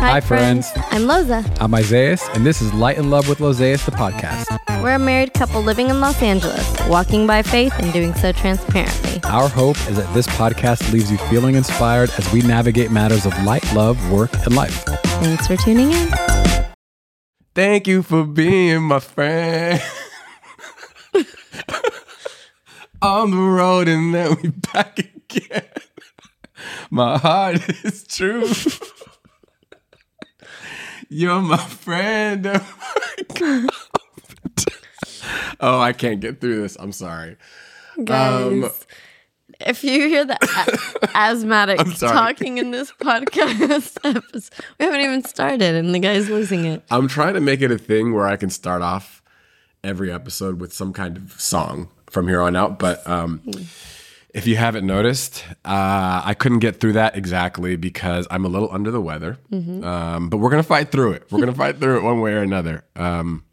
Hi, friends. I'm Loza. I'm Isayas, and this is Light and Love with Lozayas, the podcast. We're a married couple living in Los Angeles, walking by faith and doing so transparently. Our hope is that this podcast leaves you feeling inspired as we navigate matters of light, love, work, and life. Thanks for tuning in. Thank you for being my friend. On the road and then we back again. My heart is true. You're my friend. comfort. oh, I can't get through this. I'm sorry. Guys, Um, if you hear the a- asthmatic talking in this podcast episode, we haven't even started and the guy's losing it. I'm trying to make it a thing where I can start off every episode with some kind of song from here on out. But um, if you haven't noticed, uh, I couldn't get through that exactly because I'm a little under the weather. Um, but we're gonna fight through it. We're gonna fight through it one way or another. Um,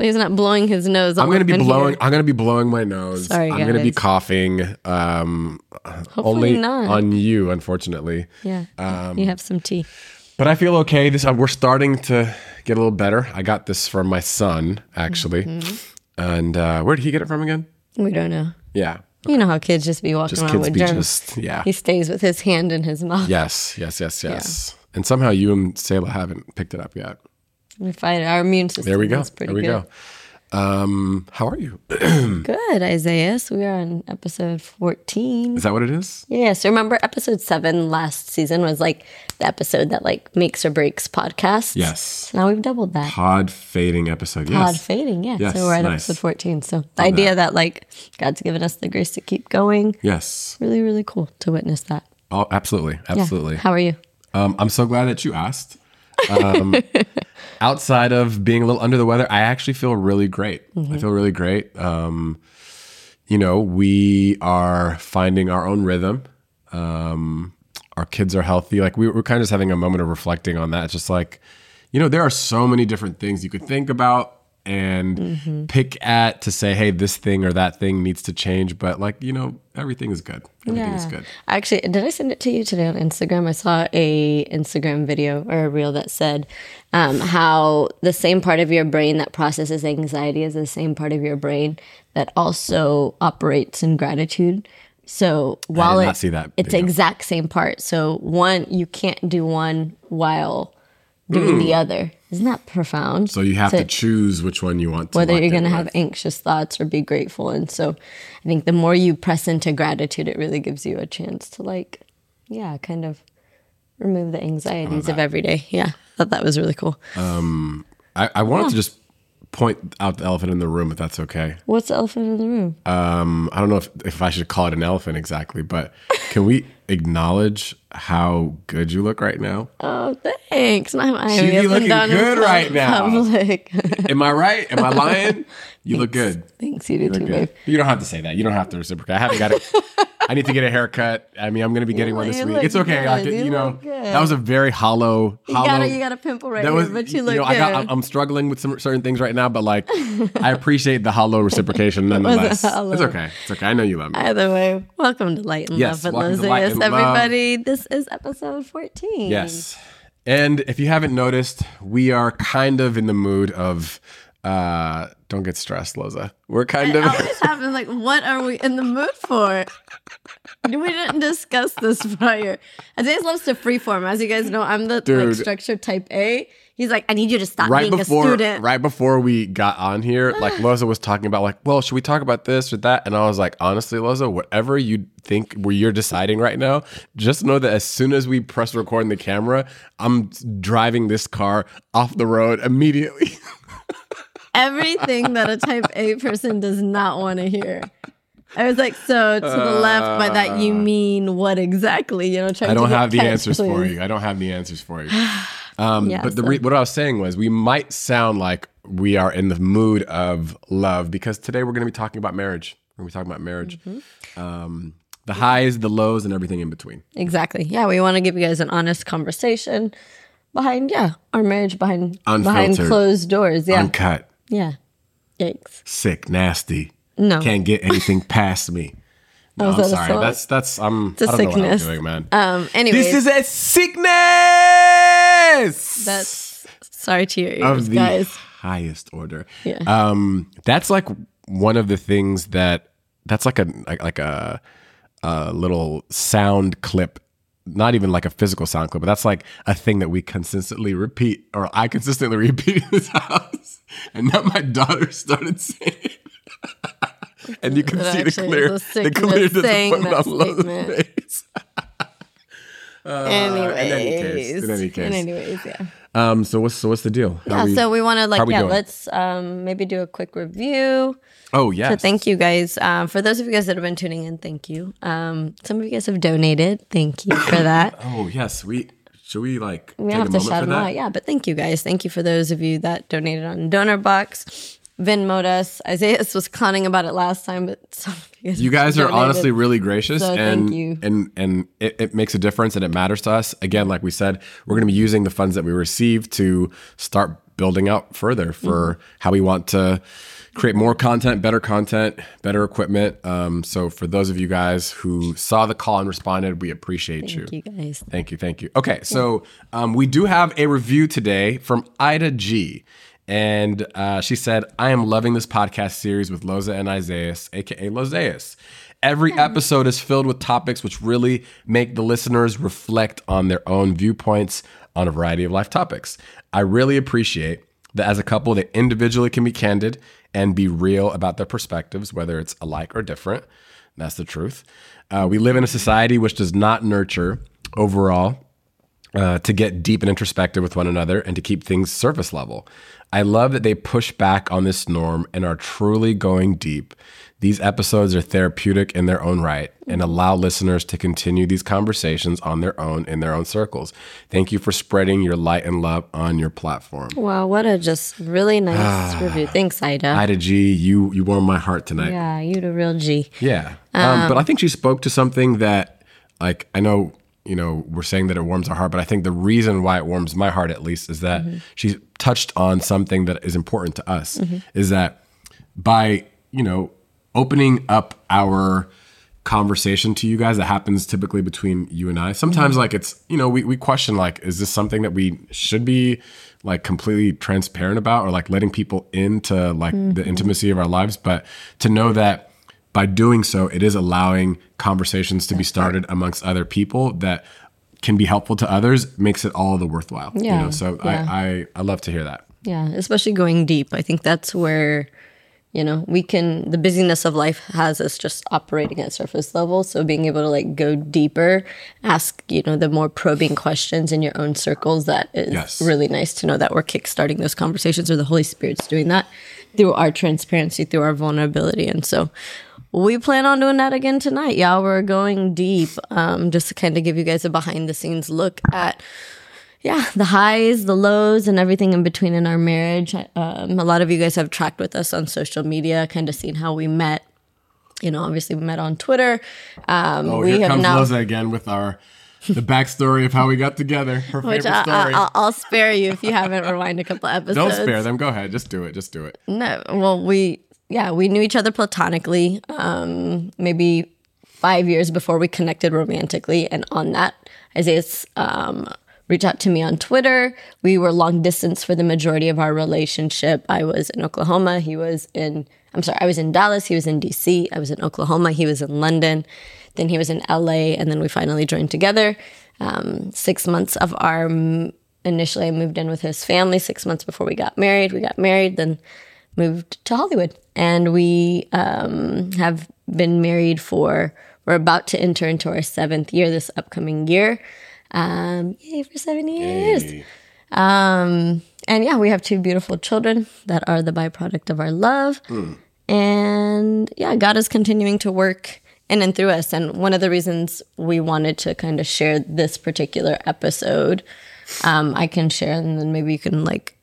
he's not blowing his nose. I'm gonna be blowing. here. I'm gonna be blowing my nose. Sorry, I'm gonna be coughing. Um, Hopefully only not. on you, unfortunately. yeah, Um, you have some tea. But I feel okay. This uh, we're starting to get a little better. I got this from my son actually, Mm-hmm. and uh, where did he get it from again? We don't know. Yeah, You know how kids just be walking just around kids with be germs. just yeah. He stays with his hand in his mouth. Yes, yes, yes, yes. And somehow you and Sayla haven't picked it up yet. We fight our immune system. There we go. There we good. go. Um, how are you? Good, Isaiah. We are on episode 14. Is that what it is? Yeah, so remember episode seven last season was like the episode that like makes or breaks podcasts. Yes. So now we've doubled that. Pod fading episode. Pod fading, yeah. Yes, so we're at nice. episode 14. So the idea that. like God's given us the grace to keep going. Yes. Really, really cool to witness that. Oh, absolutely, Yeah. absolutely. How are you? Um, I'm so glad that you asked. Um, outside of being a little under the weather, I actually feel really great. I feel really great. Um, you know, we are finding our own rhythm. Um, our kids are healthy. Like we, we're kind of just having a moment of reflecting on that. It's just like, you know, there are so many different things you could think about and pick at to say, hey, this thing or that thing needs to change. But like, you know, everything is good. Everything is good. Actually, did I send it to you today on Instagram? I saw a Instagram video or a reel that said um, how the same part of your brain that processes anxiety is the same part of your brain that also operates in gratitude. So while it- see that it's the video. exact same part. So one, you can't do one while doing the other. Isn't that profound? So you have to choose which one you want to whether you're going to have anxious thoughts or be grateful. And so I think the more you press into gratitude, it really gives you a chance to, like, yeah, kind of remove the anxieties of every day. Yeah, thought that was really cool. I, I wanted to just point out the elephant in the room, if that's okay. What's the elephant in the room? Um, I don't know if, if I should call it an elephant exactly, but can we acknowledge how good you look right now? oh, thanks. I'm She eyeing be looking down good right now. Public. Am I right? Am I lying? You look good. thanks, you do too, babe. You don't have to say that. You don't have to reciprocate. I haven't got it. I need to get a haircut. I mean, I'm going to be getting one this week. It's okay. I could, You you know, that was a very hollow, You hollow. got, a, you got a pimple right that here, was, but you look know, good. I I'm struggling with some certain things right now, but like, I appreciate the hollow reciprocation nonetheless. hollow. It's okay. It's okay. I know you love me. Either way, welcome to Light and Yes, Love with welcome to Light and Love. everybody. This is episode 14. Yes. And if you haven't noticed, we are kind of in the mood of uh don't get stressed, Loza. We're kind of always. Like, what are we in the mood for? We didn't discuss this prior. Isaiah loves to freeform. As you guys know, I'm the like structure type A. He's like, I need you to stop right being before a student. right before we got on here, like Loza was talking about like, well, should we talk about this or that? And I was like, honestly, Loza, whatever you think where you're deciding right now, just know that as soon as we press record in the camera, I'm driving this car off the road immediately. Everything that a type A person does not want to hear. I was like, so to the left, by that you mean what exactly? You know, trying I don't to have the answers for you. I don't have the answers for you. Um, Yeah, but the re- what I was saying was we might sound like we are in the mood of love because today we're going to be talking about marriage. We're going to be talking about marriage. Mm-hmm. Um, the highs, the lows, and everything in between. Exactly. Yeah, we want to give you guys an honest conversation behind, yeah, our marriage behind behind closed doors. Yeah, Uncut, yeah. Yikes. sick, nasty. No. Can't get anything past me. No, is I'm sorry. That's that's I'm. a I don't know what I'm sickness. doing, man. Um. Anyways, this is a sickness. That's sorry to your ears, of the guys. highest order. Yeah. Um, that's like one of the things that that's like a like, like a a little sound clip. Not even like a physical sound clip, but that's like a thing that we consistently repeat, or I consistently repeat in this house. And now my daughter started saying, and you can That see the clear, the clear disappointment on Lowe's statement. face. anyways, in any case, in any case. anyways, yeah. Um, so what's so what's the deal? How Yeah, we- so we want to like yeah, doing? let's um maybe do a quick review. oh yes, So thank you guys. Um, for those of you guys that have been tuning in, thank you. Um, some of you guys have donated. Thank you for that. Oh yes, we should we like We take have a to moment shout for them that? out. Yeah, but thank you guys. Thank you for those of you that donated on Donor Box. Venmoed us. Isaiah was clowning about it last time, but some of you guys, You guys are honestly really gracious, So and thank you. and and it, it makes a difference, and it matters to us. Again, like we said, we're going to be using the funds that we receive to start building out further for Mm-hmm. how we want to create more content, better content, better equipment. Um, so for those of you guys who saw the call and responded, we appreciate you. Thank you guys. Thank you, thank you. Okay, so um, we do have a review today from Ida G. And uh, she said, I am loving this podcast series with Loza and Isaiah, aka Lozayas. Every episode is filled with topics which really make the listeners reflect on their own viewpoints on a variety of life topics. I really appreciate that as a couple, they individually can be candid and be real about their perspectives, whether it's alike or different. That's the truth. Uh, we live in a society which does not nurture overall uh, to get deep and introspective with one another and to keep things surface level. I love that they push back on this norm and are truly going deep. These episodes are therapeutic in their own right and allow listeners to continue these conversations on their own in their own circles. Thank you for spreading your light and love on your platform. Wow, what a just really nice review. Thanks, Ida. Ida G, you you warm my heart tonight. yeah, you the real G. Yeah. Um, but I think she spoke to something that, like, I know, you know, we're saying that it warms our heart, but I think the reason why it warms my heart, at least, is that she touched on something that is important to us is that by, you know, opening up our conversation to you guys that happens typically between you and I. Sometimes like it's, you know, we, we question like, is this something that we should be like completely transparent about or like letting people into like the intimacy of our lives? But to know that by doing so, it is allowing conversations to be started amongst other people that can be helpful to others makes it all the worthwhile. You Yeah, know, so yeah. I, I I love to hear that. Yeah, especially going deep. I think that's where, you know, we can, the busyness of life has us just operating at surface level. So being able to like go deeper, ask, you know, the more probing questions in your own circles, that is Yes. really nice to know that we're kickstarting those conversations or the Holy Spirit's doing that through our transparency, through our vulnerability. And so we plan on doing that again tonight. Y'all, we're going deep um, just to kind of give you guys a behind the scenes look at yeah, the highs, the lows, and everything in between in our marriage. Um, a lot of you guys have tracked with us on social media, kind of seen how we met. You know, obviously we met on Twitter. Um, Oh, we here have comes now, Loza again with our the backstory of how we got together. Her which favorite I, story. I, will spare you if you haven't rewind a couple episodes. Don't spare them. Go ahead. Just do it. Just do it. No, well, we yeah, we knew each other platonically. Um, maybe five years before we connected romantically, and on that, Isaiah's um, reached out to me on Twitter. We were long distance for the majority of our relationship. I was in Oklahoma. He was in. I'm sorry. I was in Dallas. He was in DC. I was in Oklahoma. He was in London. Then he was in LA, and then we finally joined together. Um, six months of our initially, I moved in with his family. Six months before we got married, we got married. Then moved to Hollywood, and we um, have been married for. We're about to enter into our seventh year this upcoming year. Um, yay for seven years! Hey. Um, and yeah, we have two beautiful children that are the byproduct of our love. And yeah, God is continuing to work in and through us. And one of the reasons we wanted to kind of share this particular episode, um, I can share, and then maybe you can like,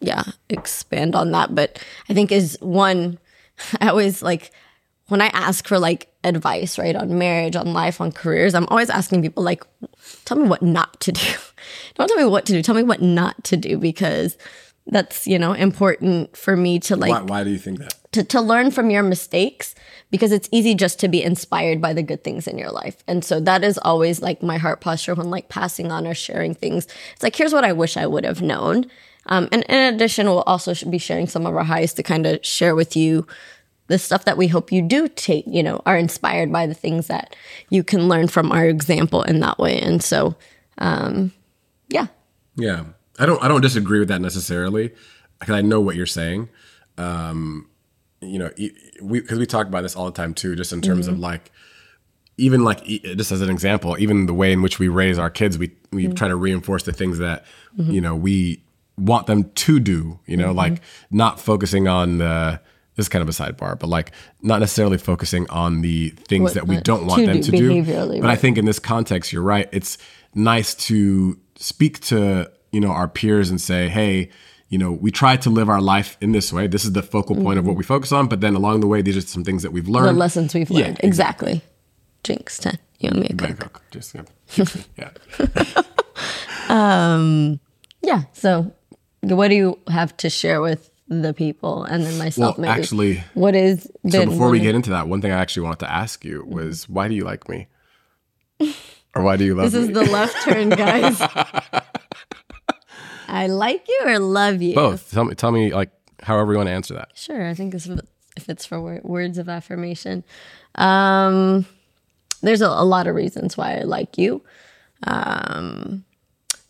yeah, expand on that. But I think is one, I always like when I ask for like advice, right, on marriage, on life, on careers, I'm always asking people like, tell me what not to do. Don't tell me what to do. Tell me what not to do because that's you know important for me to like why, why do you think that? to, to learn from your mistakes because it's easy just to be inspired by the good things in your life. And so that is always like my heart posture when like passing on or sharing things. It's like, here's what I wish I would have known. Um, and in addition, we'll also be sharing some of our highs to kind of share with you the stuff that we hope you do take, you know, are inspired by the things that you can learn from our example in that way. And so, um, yeah. Yeah, I don't. I don't disagree with that necessarily, because I know what you're saying. Um, you know, we because we talk about this all the time too, just in terms of like, even like just as an example, even the way in which we raise our kids, we we try to reinforce the things that you know we want them to do. You know, like mm-hmm. not focusing on the. This is kind of a sidebar, but like not necessarily focusing on the things What- that we don't want to them do to do. But I think in this context, you're right. It's nice to speak to you know our peers and say, hey, you know, we try to live our life in this way. This is the focal point of what mm-hmm. we focus on. But then along the way, these are some things that we've learned. The lessons we've Yeah, learned. exactly. Jinx 10. You owe me a coke. Just yeah, yeah. Um, yeah. So, what do you have to share with the people and then myself? Well, maybe actually, what is So before we get into that, one thing I actually wanted to ask you was, why do you like me? Or why do you love me? This me? is the left turn, guys. I like you or love you. Both. Tell me. Tell me like however you want to answer that. Sure. I think it's, if it's for words of affirmation, um, there's a, a lot of reasons why I like you. Um,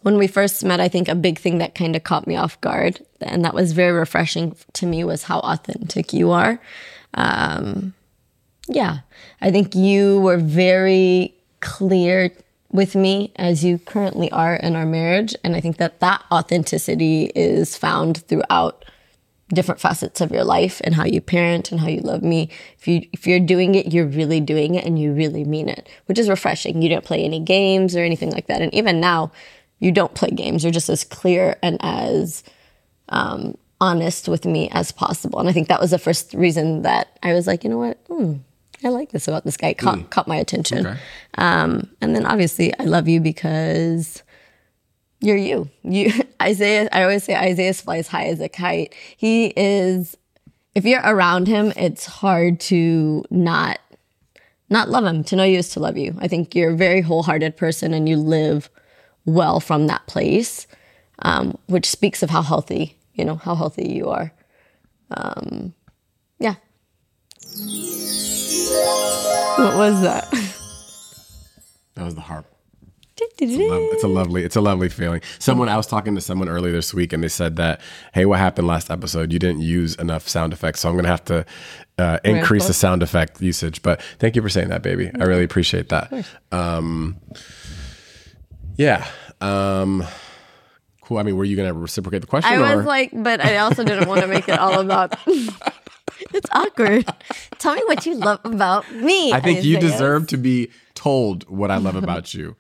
when we first met, I think a big thing that kind of caught me off guard, and that was very refreshing to me, was how authentic you are. Um, yeah, I think you were very clear with me as you currently are in our marriage, and I think that that authenticity is found throughout different facets of your life and how you parent and how you love me. If you if you're doing it, you're really doing it and you really mean it, which is refreshing. You didn't play any games or anything like that. And even now, you don't play games. You're just as clear and as um, honest with me as possible. And I think that was the first reason that I was like, you know what? Hmm, I like this about this guy. Caught, caught my attention. Okay. Um, and then obviously, I love you because you're you. You Isaiah. I always say Isaiah flies high as a kite. He is. If you're around him, it's hard to not not love him. To know you is to love you. I think you're a very wholehearted person, and you live well from that place, um, which speaks of how healthy you know how healthy you are. Um, yeah. What was that? That was the harp. It's a, lov- it's a lovely, it's a lovely feeling. Someone I was talking to someone earlier this week, and they said that, "Hey, what happened last episode? You didn't use enough sound effects, so I'm to have to uh, increase the sound effect usage." But thank you for saying that, baby. I really appreciate that. Um, yeah. Um, cool. I mean, were you going to reciprocate the question? I or? was like, but I also didn't want to make it all about. it's awkward. Tell me what you love about me. I think you deserve to be told what I love about you.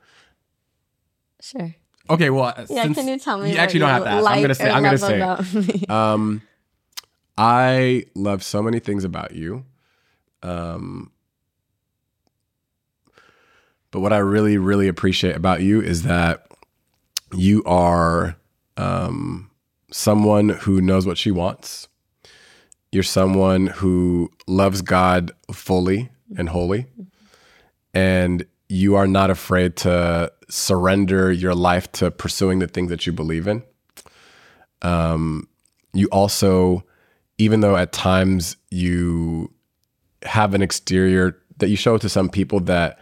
Sure. Okay, well, Yeah. since- can you tell me? You actually don't have to ask. Like I'm gonna say. I'm gonna say. about me? Um, I love so many things about you. Um, but what I really, really appreciate about you is that you are um, someone who knows what she wants. You're someone who loves God fully and wholly. And you are not afraid to surrender your life to pursuing the things that you believe in. Um, you also, even though at times you have an exterior that you show to some people that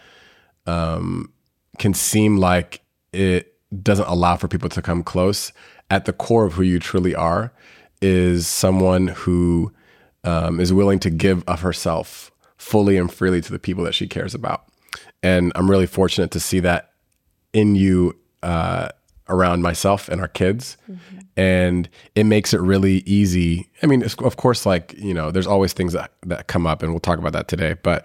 um, can seem like it doesn't allow for people to come close, at the core of who you truly are is someone who um, is willing to give of herself fully and freely to the people that she cares about. And I'm really fortunate to see that in you uh, around myself and our kids. And it makes it really easy. I mean, of course, like, you know, there's always things that, that come up, and we'll talk about that today. But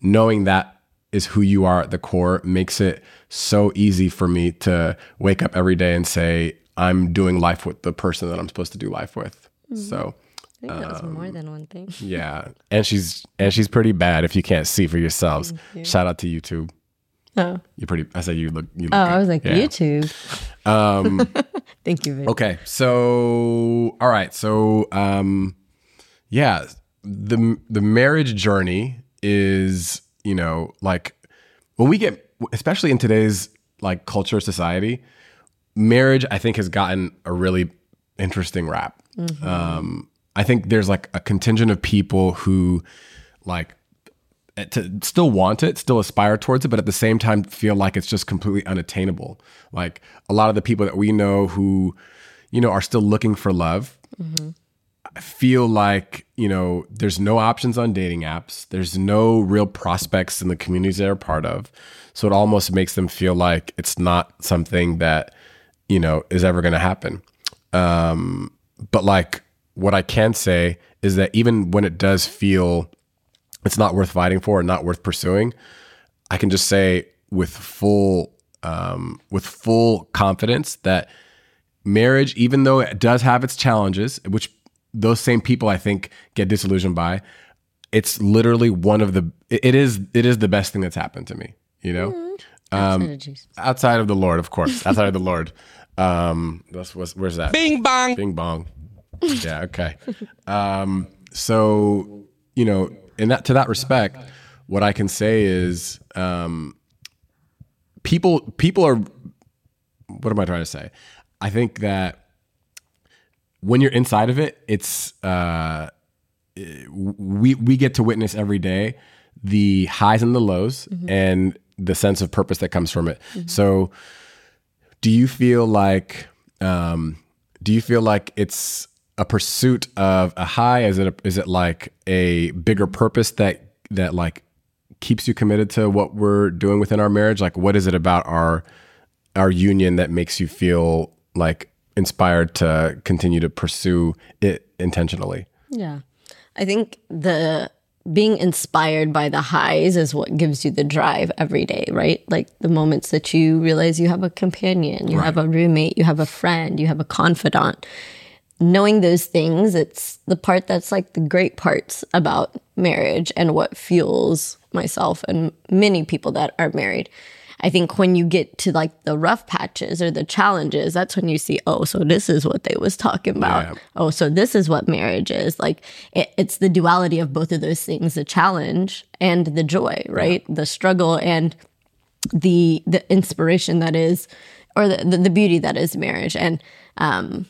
knowing that is who you are at the core makes it so easy for me to wake up every day and say, I'm doing life with the person that I'm supposed to do life with. So, I think that was more than one thing. yeah. And she's and she's pretty bad if you can't see for yourselves. Shout out to YouTube. Oh, You're pretty I said you look you look oh good. I was like Yeah. YouTube. Um Thank you. Vic. Okay, so all right, so um, yeah, the the marriage journey is you know like when we get especially in today's like culture society, marriage I think has gotten a really interesting rap. Mm-hmm. Um, I think there's like a contingent of people who like eh, to still want it, still aspire towards it, but at the same time feel like it's just completely unattainable. Like a lot of the people that we know who, you know, are still looking for love, I feel like, you know, there's no options on dating apps. There's no real prospects in the communities they're part of. So it almost makes them feel like it's not something that, you know, is ever going to happen. Um, but like what I can say is that even when it does feel it's not worth fighting for and not worth pursuing, I can just say with full um, with full confidence that marriage, even though it does have its challenges, which those same people I think get disillusioned by, it's literally one of the it it is it is the best thing that's happened to me. You know, Outside of Jesus. outside of the Lord, of course, outside of the Lord. Um, that's, what's, where's that? Bing bong. Bing bong. Yeah. Okay. Um, so you know, in that to that respect, what I can say is, um, people people are. What am I trying to say? I think that when you're inside of it, it's uh, we we get to witness every day the highs and the lows and the sense of purpose that comes from it. So, do you feel like um, do you feel like it's a pursuit of a high? Is it a, is it like a bigger purpose that that like keeps you committed to what we're doing within our marriage? Like, what is it about our our union that makes you feel like inspired to continue to pursue it intentionally? Yeah. I think the being inspired by the highs is what gives you the drive every day, right? Like the moments that you realize you have a companion, you have a roommate, you have a friend, you have a confidant. Knowing those things, it's the part that's like the great parts about marriage and what fuels myself and many people that are married. I think when you get to like the rough patches or the challenges, that's when you see, oh, so this is what they was talking about. Yeah. Oh, so this is what marriage is. Like it, it's the duality of both of those things, the challenge and the joy, right? The struggle and the the inspiration that is or the, the, the beauty that is marriage. And um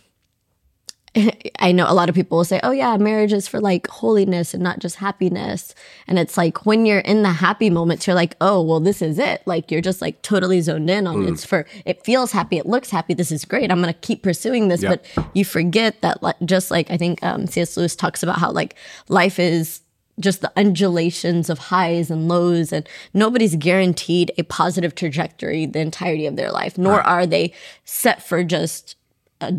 I know a lot of people will say, oh, yeah, marriage is for like holiness and not just happiness. And it's like when you're in the happy moments, you're like, oh, well, this is it. Like you're just like totally zoned in on it's for, it feels happy, it looks happy, this is great. I'm going to keep pursuing this. Yep. But you forget that, like, just like I think um, C.S. Lewis talks about how like life is just the undulations of highs and lows and nobody's guaranteed a positive trajectory the entirety of their life nor are they set for just a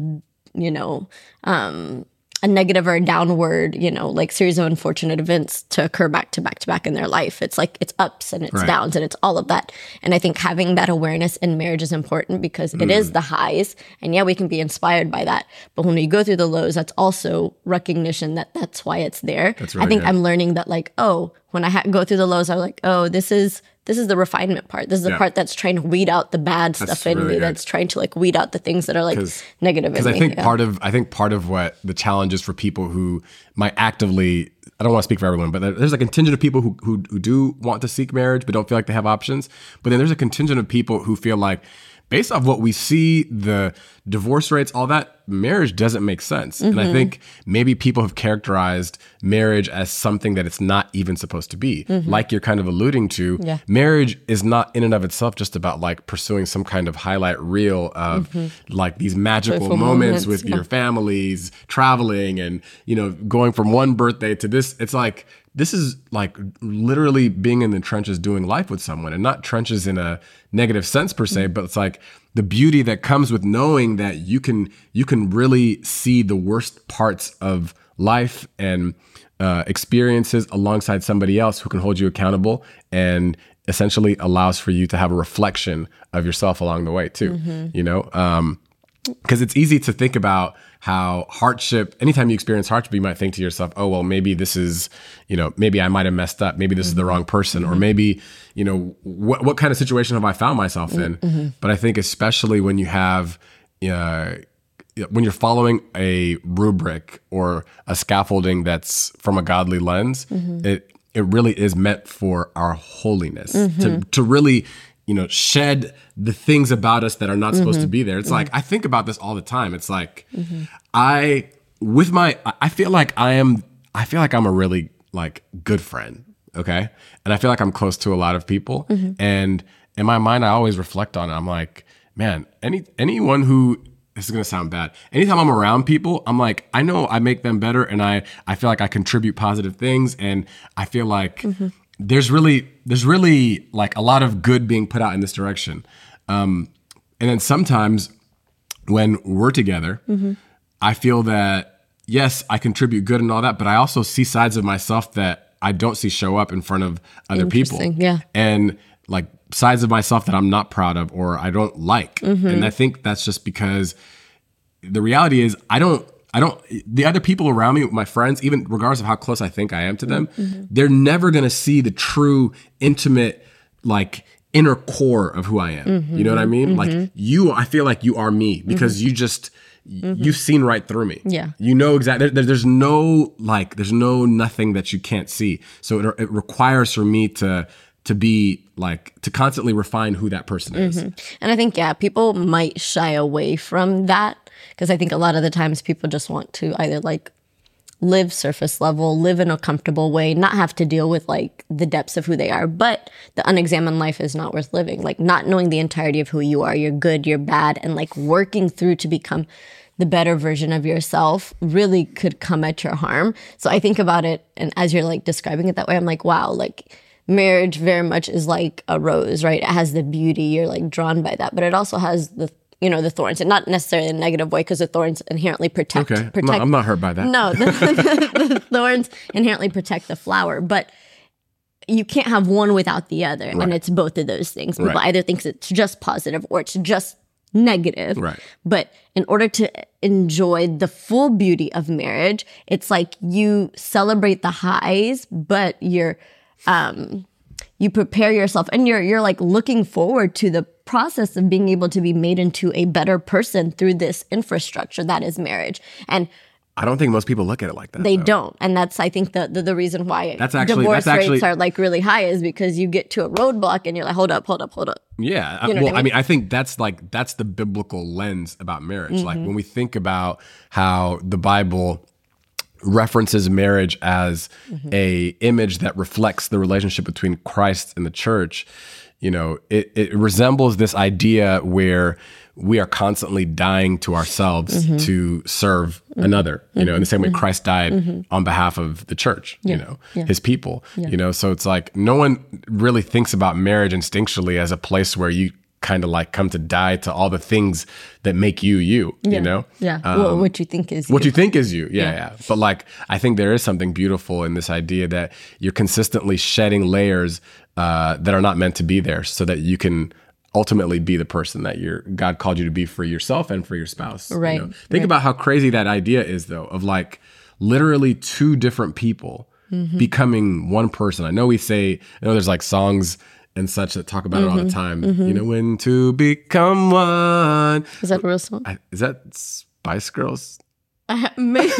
you know um a negative or a downward you know like series of unfortunate events to occur back to back to back in their life it's like it's ups and it's Right. downs and it's all of that and i think having that awareness in marriage is important because it Mm. is the highs and yeah we can be inspired by that but when we go through the lows that's also recognition that that's why it's there That's i think good. i'm learning that like oh when i ha- go through the lows i'm like oh this is this is the refinement part this is the Yeah. part that's trying to weed out the bad stuff in really me good. that's trying to like weed out the things that are like negative in because me I think yeah. part of I think part of what the challenge is for people who might actively I don't want to speak for everyone, but there's a contingent of people who, who who do want to seek marriage but don't feel like they have options. But then there's a contingent of people who feel like based off what we see, the divorce rates, all that, marriage doesn't make sense. And I mm-hmm. think maybe people have characterized marriage as something that it's not even supposed to be. Mm-hmm. Like you're kind of alluding to, Yeah. marriage is not in and of itself just about like pursuing some kind of highlight reel of mm-hmm. like these magical moments, moments, with yeah. your families traveling and you know going from one birthday to this it's like this is like literally being in the trenches doing life with someone and not trenches in a negative sense per se but it's like the beauty that comes with knowing that you can you can really see the worst parts of life and uh, experiences alongside somebody else who can hold you accountable and essentially allows for you to have a reflection of yourself along the way too you know? Um, because it's easy to think about how hardship anytime you experience hardship you might think to yourself oh well maybe this is you know maybe i might have messed up. Maybe this is the mm-hmm. wrong person or mm-hmm. maybe you know what, what kind of situation have i found myself in? Mm-hmm. But i think especially when you have uh, when you're following a rubric or a scaffolding that's from a godly lens, it it really is meant for our holiness to to really you know shed the things about us that are not supposed to mm-hmm. be there. It's mm-hmm. like I think about this all the time. It's like I with my I- feel like I am I feel like I'm a really like good friend, okay? And I feel like I'm close to a lot of people mm-hmm. and in my mind I always reflect on it. I'm like, man, any anyone who this is gonna sound bad. Anytime I'm around people, I'm like, I know I make them better, and I I feel like I contribute positive things, and I feel like there's really there's really like a lot of good being put out in this direction. Um, and then sometimes when we're together, I feel that yes, I contribute good and all that, but I also see sides of myself that I don't see show up in front of other people. Yeah. And like sides of myself that I'm not proud of or I don't like. And I think that's just because the reality is I don't I don't the other people around me, my friends, even regardless of how close I think I am to them, they're never gonna see the true intimate like inner core of who I am. You know what I mean? Like you I feel like you are me because you just you've seen right through me. Yeah. You know exactly there, there's no like there's no nothing that you can't see. So it, it requires for me to to be like to constantly refine who that person is. Mm-hmm. And I think, yeah, people might shy away from that because I think a lot of the times people just want to either like live surface level, live in a comfortable way, not have to deal with like the depths of who they are. But the unexamined life is not worth living. Like not knowing the entirety of who you are, you're good, you're bad, and like working through to become the better version of yourself really could come at your harm. So I think about it, and as you're like describing it that way, I'm like, wow, like marriage very much is like a rose, right? It has the beauty, you're like drawn by that, but it also has the you know the thorns, and not necessarily in a negative way because the thorns inherently protect. Okay. I'm not, I'm not hurt by that. no, the, the, the thorns inherently protect the flower, but you can't have one without the other, and it's both of those things. People Right. either thinks it's just positive or it's just negative. Right. But in order to enjoy the full beauty of marriage, it's like you celebrate the highs, but you're um you prepare yourself and you're you're like looking forward to the process of being able to be made into a better person through this infrastructure that is marriage. And I don't think most people look at it like that. they though. don't. And that's I think the the, the reason why That's actually- divorce that's actually- rates are like really high is because you get to a roadblock and you're like, hold up, hold up, hold up. Yeah. You know well, I I mean, I think that's like that's the biblical lens about marriage. Like Mm-hmm. when we think about how the Bible references marriage as Mm-hmm. a image that reflects the relationship between Christ and the church, you know, it, it resembles this idea where we are constantly dying to ourselves Mm-hmm. to serve another, you know, in the same way Christ died on behalf of the church, you know, his people, you know. So it's like no one really thinks about marriage instinctually as a place where you kind of like come to die to all the things that make you you, you know? Yeah. well, what you think is Um, What you think is you. Yeah, yeah, But like, I think there is something beautiful in this idea that you're consistently shedding layers uh, that are not meant to be there so that you can ultimately be the person that you're God called you to be for yourself and for your spouse. you Right, know? Think about how crazy that idea is though, of like literally two different people Mm-hmm. becoming one person. I know we say, I know there's like songs and such that talk about it all the Mm-hmm. time. You know, when to become one. is that a real song? I, is that Spice Girls? Maybe.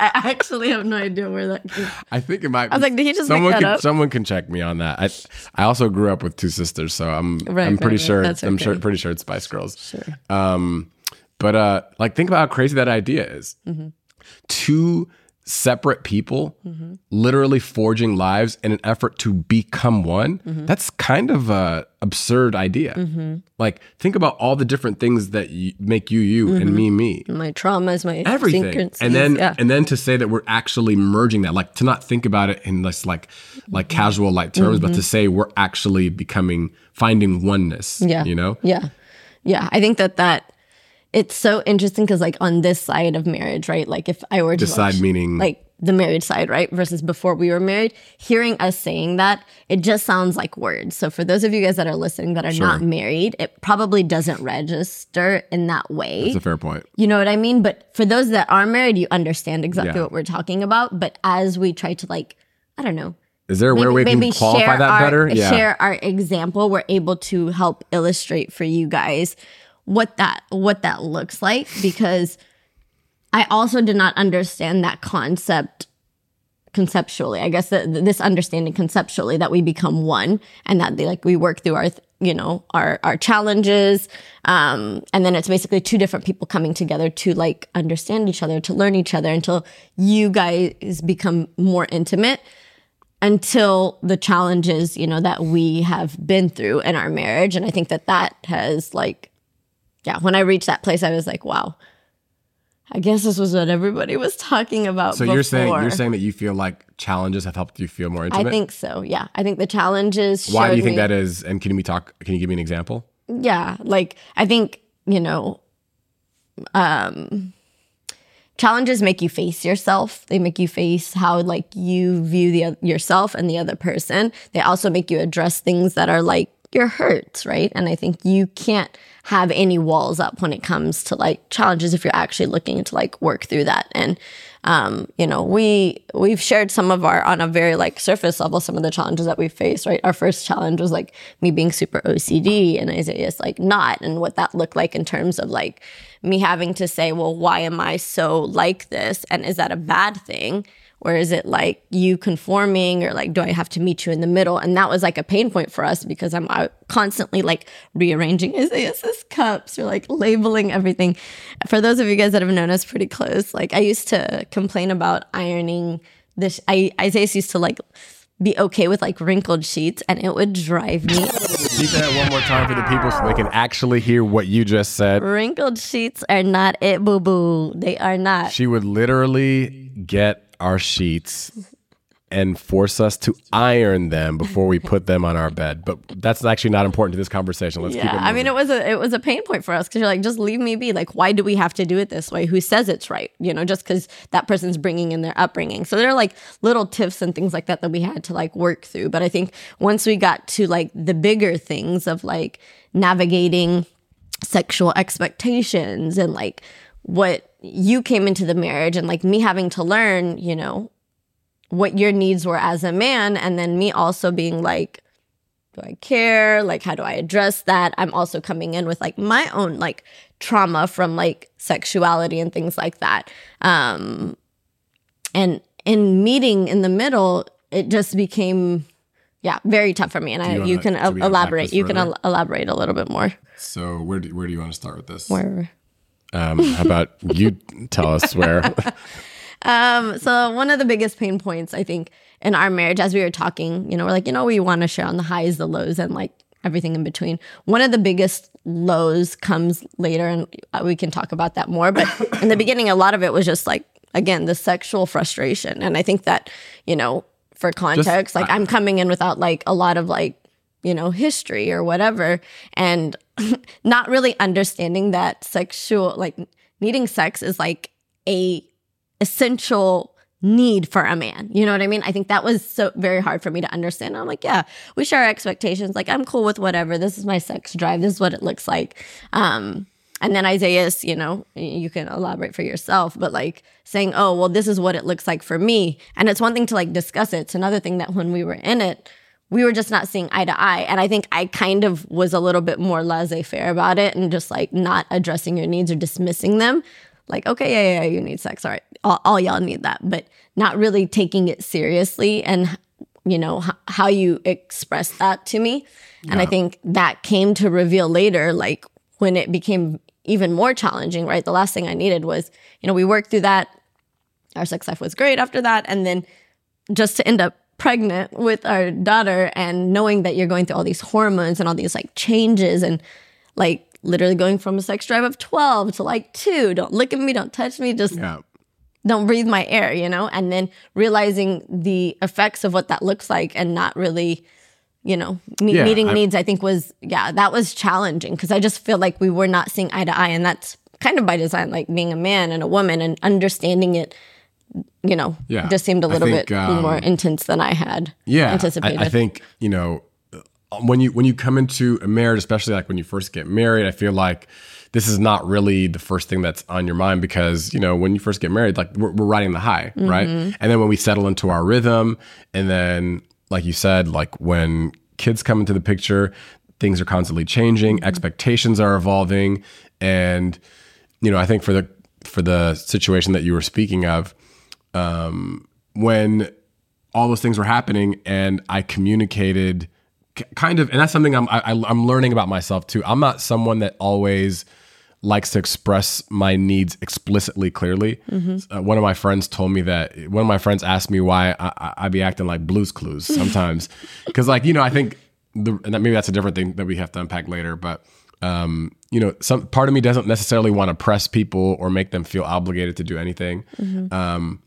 I actually have no idea where that came. I think it might. I was like, did he just make someone that can, up? Someone can check me on that. I I also grew up with two sisters, so I'm Right, I'm pretty right. sure I'm sure pretty sure it's Spice Girls. Sure. Um, but uh, like think about how crazy that idea is. Mm-hmm. Two separate people Mm-hmm. literally forging lives in an effort to become one. Mm-hmm. That's kind of a absurd idea. Like think about all the different things that you, make you you and me me My traumas, my everything and then yeah. and then to say that we're actually merging that like to not think about it in this like like casual like terms but to say we're actually becoming finding oneness Mm-hmm. Yeah. you know Yeah. Yeah. I think that that it's so interesting because, like, on this side of marriage, right? Like, if I were to This side meaning- like the married side, right? Versus before we were married, hearing us saying that, it just sounds like words. So, for those of you guys that are listening that are not married, it probably doesn't register in that way. that's a fair point You know what I mean? But for those that are married, you understand exactly Yeah. what we're talking about. But as we try to, like, I don't know, is there a way we can qualify that our, better yeah Share our example. We're able to help illustrate for you guys what that what that looks like because I also did not understand that concept conceptually. I guess that this understanding conceptually that we become one and that they like we work through our you know our our challenges um and then it's basically two different people coming together to like understand each other to learn each other until you guys become more intimate until the challenges you know that we have been through in our marriage and i think that that has like yeah when i reached that place i was like wow I guess this was what everybody was talking about. So you're saying you're saying that you feel like challenges have helped you feel more intimate. I think so. Yeah, I think the challenges. Why do you think me, that is? And can we talk? Can you give me an example? Yeah, like I think you know, um, challenges make you face yourself. They make you face how like you view the yourself and the other person. They also make you address things that are like your hurts, right? And I think you can't have any walls up when it comes to like challenges if you're actually looking to like work through that. And um, you know, we we've shared some of our on a very like surface level some of the challenges that we faced, right? Our first challenge was like me being super OCD and Isaiah's like not and what that looked like in terms of like me having to say, well, why am I so like this? And is that a bad thing? Or is it like you conforming or like do i have to meet you in the middle and that was like a pain point for us because i'm uh, constantly like rearranging isaiah's cups or like labeling everything for those of you guys that have known us pretty close like i used to complain about ironing this i isaiah used to like be okay with like wrinkled sheets and it would drive me. You that one more time for the people so they can actually hear what you just said? Wrinkled sheets are not it, boo boo. They are not. She would literally get our sheets and force us to iron them before we put them on our bed. But that's actually not important to this conversation. Let's yeah, keep it. I mean, it was a it was a pain point for us because you're like, just leave me be. Like, why do we have to do it this way? Who says it's right? You know, just because that person's bringing in their upbringing. So there are like little tips and things like that that we had to like work through. But I think once we got to like the bigger things of like navigating sexual expectations and like what you came into the marriage and like me having to learn, you know, what your needs were as a man and then me also being like do I care? Like how do I address that? I'm also coming in with like my own like trauma from like sexuality and things like that. Um and in meeting in the middle, it just became yeah, very tough for me and I you, you can elaborate. You can el- elaborate a little bit more. So where do, where do you want to start with this? Where um, how about you tell us where? um, so one of the biggest pain points I think in our marriage, as we were talking, you know, we're like, you know, we want to share on the highs, the lows, and like everything in between. One of the biggest lows comes later, and we can talk about that more. But in the beginning, a lot of it was just like, again, the sexual frustration, and I think that you know, for context, just, like I, I'm coming in without like a lot of like you know, history or whatever, and not really understanding that sexual, like needing sex is like a essential need for a man. You know what I mean? I think that was so very hard for me to understand. I'm like, yeah, we share expectations. Like I'm cool with whatever. This is my sex drive. This is what it looks like. Um, and then Isaiah's, you know, you can elaborate for yourself, but like saying, oh, well, this is what it looks like for me. And it's one thing to like discuss it. It's another thing that when we were in it, we were just not seeing eye to eye. And I think I kind of was a little bit more laissez faire about it and just like not addressing your needs or dismissing them. Like, okay, yeah, yeah, you need sex. All right. All, all y'all need that. But not really taking it seriously and, you know, h- how you express that to me. Yeah. And I think that came to reveal later, like when it became even more challenging, right? The last thing I needed was, you know, we worked through that. Our sex life was great after that. And then just to end up pregnant with our daughter and knowing that you're going through all these hormones and all these like changes and like literally going from a sex drive of 12 to like 2 don't look at me don't touch me just yeah. don't breathe my air you know and then realizing the effects of what that looks like and not really you know me- yeah, meeting I, needs i think was yeah that was challenging because i just feel like we were not seeing eye to eye and that's kind of by design like being a man and a woman and understanding it you know, yeah. just seemed a little think, bit um, more intense than I had yeah, anticipated. I, I, think, you know, when you when you come into a marriage, especially like when you first get married, I feel like this is not really the first thing that's on your mind because you know when you first get married, like we're, we're riding the high, mm-hmm. right? And then when we settle into our rhythm, and then like you said, like when kids come into the picture, things are constantly changing, expectations are evolving, and you know, I think for the for the situation that you were speaking of, um, when all those things were happening, and I communicated kind of, and that's something I'm I, I'm learning about myself too. I'm not someone that always likes to express my needs explicitly clearly. Uh, one of my friends told me that one of my friends asked me why I, I, I be acting like Blues Clues sometimes, because like you know I think the and that maybe that's a different thing that we have to unpack later, but um, you know some part of me doesn't necessarily want to press people or make them feel obligated to do anything. Um,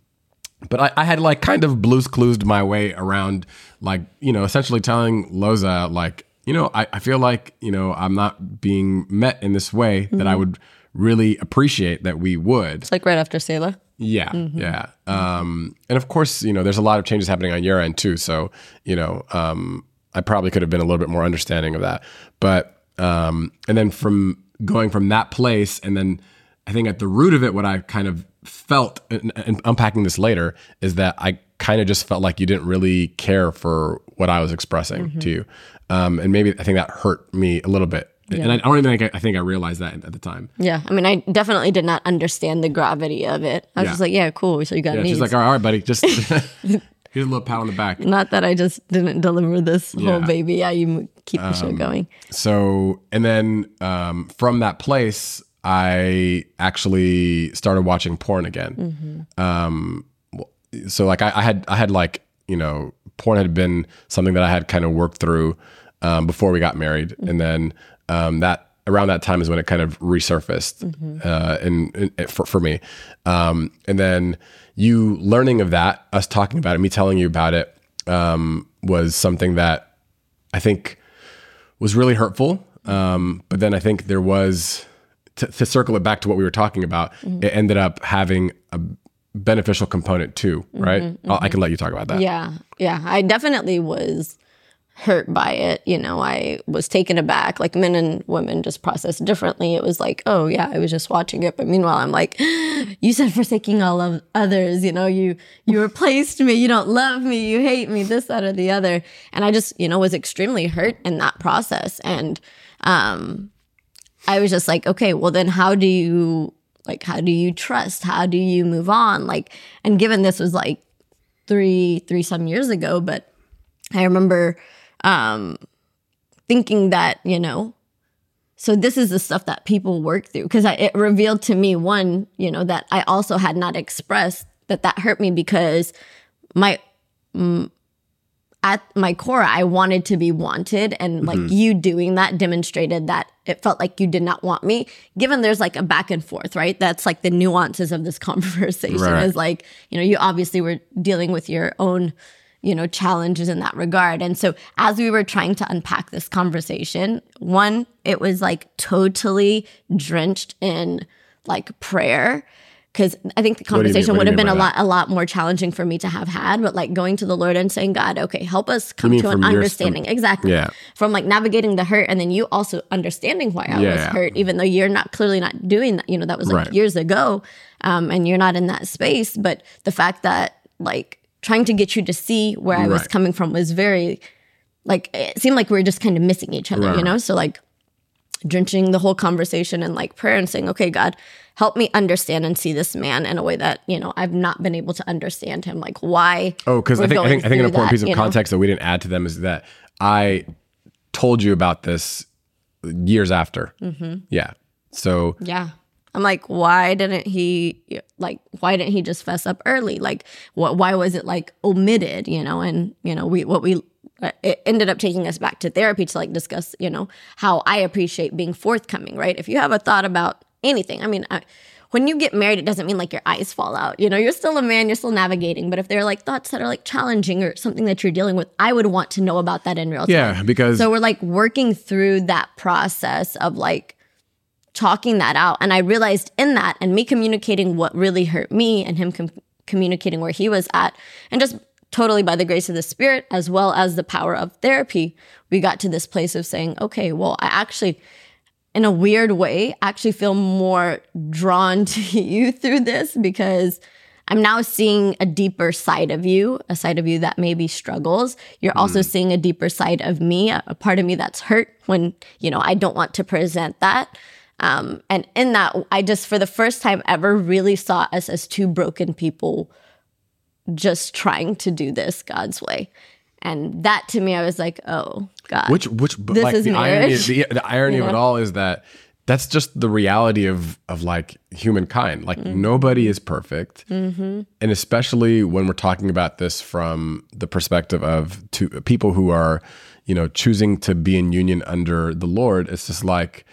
but I, I had like kind of blues clues my way around like you know essentially telling loza like you know I, I feel like you know i'm not being met in this way that i would really appreciate that we would. It's like right after Selah. yeah yeah. Um and of course you know there's a lot of changes happening on your end too so you know um i probably could have been a little bit more understanding of that. But um and then from going from that place and then i think at the root of it what i kind of felt and, and unpacking this later is that i kind of just felt like you didn't really care for what i was expressing to you um and maybe i think that hurt me a little bit and I, I don't even think I, I think I realized that at the time. Yeah, I mean, I definitely did not understand the gravity of it. I was Yeah. just like, yeah, cool. So you got Yeah, needs. she's like, all right, buddy, just here's a little pat on the back. not that I just didn't deliver this whole Yeah. Um, baby. Yeah, you keep the show going. So, and then um, from that place, I actually started watching porn again. Um, so, like, I, I had, I had like, you know, porn had been something that I had kind of worked through um, before we got married, and then um, that around that time is when it kind of resurfaced, uh, and, and for, for me. Um, and then you learning of that, us talking about it, me telling you about it, um, was something that I think was really hurtful. Um, but then I think there was to, to circle it back to what we were talking about. Mm-hmm. It ended up having a beneficial component too, mm-hmm, right? I'll- I mm-hmm. can let you talk about that. Yeah, yeah. I definitely was hurt by it. You know, I was taken aback. Like men and women just process differently. It was like, oh yeah, I was just watching it, but meanwhile, I'm like, you said forsaking all of others. You know, you you replaced me. You don't love me. You hate me. This, that, or the other. And I just, you know, was extremely hurt in that process. And um, I was just like, okay, well then, how do you like? How do you trust? How do you move on? Like, and given this was like three three some years ago but i remember um thinking that you know so this is the stuff that people work through because it revealed to me one you know that i also had not expressed that that hurt me because my mm, at my core i wanted to be wanted and like you doing that demonstrated that it felt like you did not want me given there's like a back and forth right? That's like the nuances of this conversation Right. is like you know you obviously were dealing with your own you know challenges in that regard. And so as we were trying to unpack this conversation one it was like totally drenched in like prayer because i think the do you mean- conversation would have been a lot a lot more challenging for me to have had but like going to the lord and saying god okay help us come to an understanding. exactly. Yeah. from like navigating the hurt and then you also understanding why i Yeah, was hurt even though you're not clearly not doing that you know that was like Right. years ago um, and you're not in that space but the fact that like trying to get you to see where i was coming from was very like it seemed like we were just kind of missing each other Right, you know? So like drenching the whole conversation in like prayer and saying okay god help me understand and see this man in a way that you know i've not been able to understand him like why Oh, because I think I think I think an important that, piece of you know? context that we didn't add to them is that I told you about this years after. Mm-hmm. Yeah. So Yeah. I'm like, why didn't he like why didn't he just fess up early? Like what why was it like omitted, you know? And you know, we what we it ended up taking us back to therapy to like discuss, you know, how I appreciate being forthcoming, right? If you have a thought about anything, I mean, I, when you get married, it doesn't mean like your eyes fall out. You know, you're still a man, you're still navigating. But if there are like thoughts that are like challenging or something that you're dealing with, I would want to know about that in real time. yeah, because So we're like working through that process of like talking that out. And I realized in that and me communicating what really hurt me and him com- communicating where he was at and just totally by the grace of the spirit as well as the power of therapy, we got to this place of saying, okay, well, I actually in a weird way actually feel more drawn to you through this because I'm now seeing a deeper side of you, a side of you that maybe struggles. You're also seeing a deeper side of me, a, a part of me that's hurt when, you know, I don't want to present that. Um, and in that, I just, for the first time ever, really saw us as two broken people just trying to do this God's way. And that to me, I was like, oh, God. Which which This like is the irony the, the irony of it all is that that's just the reality of of like humankind. Like Mm-hmm. nobody is perfect, and especially when we're talking about this from the perspective of two people who are, you know, choosing to be in union under the Lord. It's just like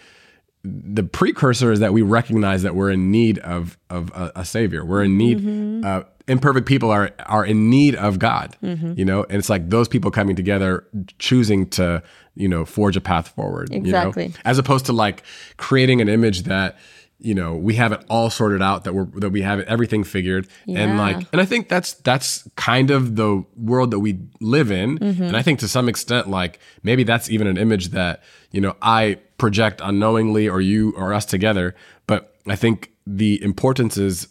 the precursor is that we recognize that we're in need of of a, a savior. We're in need. Mm-hmm. Uh, imperfect people are are in need of God. You know, and it's like those people coming together, choosing to you know forge a path forward. you know? Exactly. as opposed to like creating an image that you know we have it all sorted out that we're that we have it, everything figured and like and i think that's that's kind of the world that we live in Mm-hmm. and i think to some extent like maybe that's even an image that you know i project unknowingly or you or us together but i think the importance is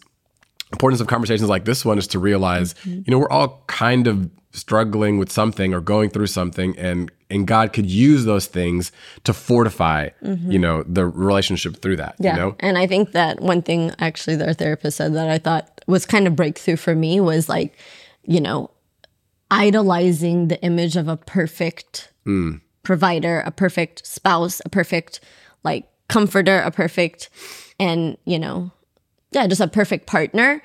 importance of conversations like this one is to realize mm-hmm. you know we're all kind of struggling with something or going through something and and God could use those things to fortify mm-hmm. you know the relationship through that Yeah. you know? And I think that one thing actually our therapist said that I thought was kind of breakthrough for me was like, you know, idolizing the image of a perfect mm. provider, a perfect spouse, a perfect like comforter, a perfect and, you know, yeah, just a perfect partner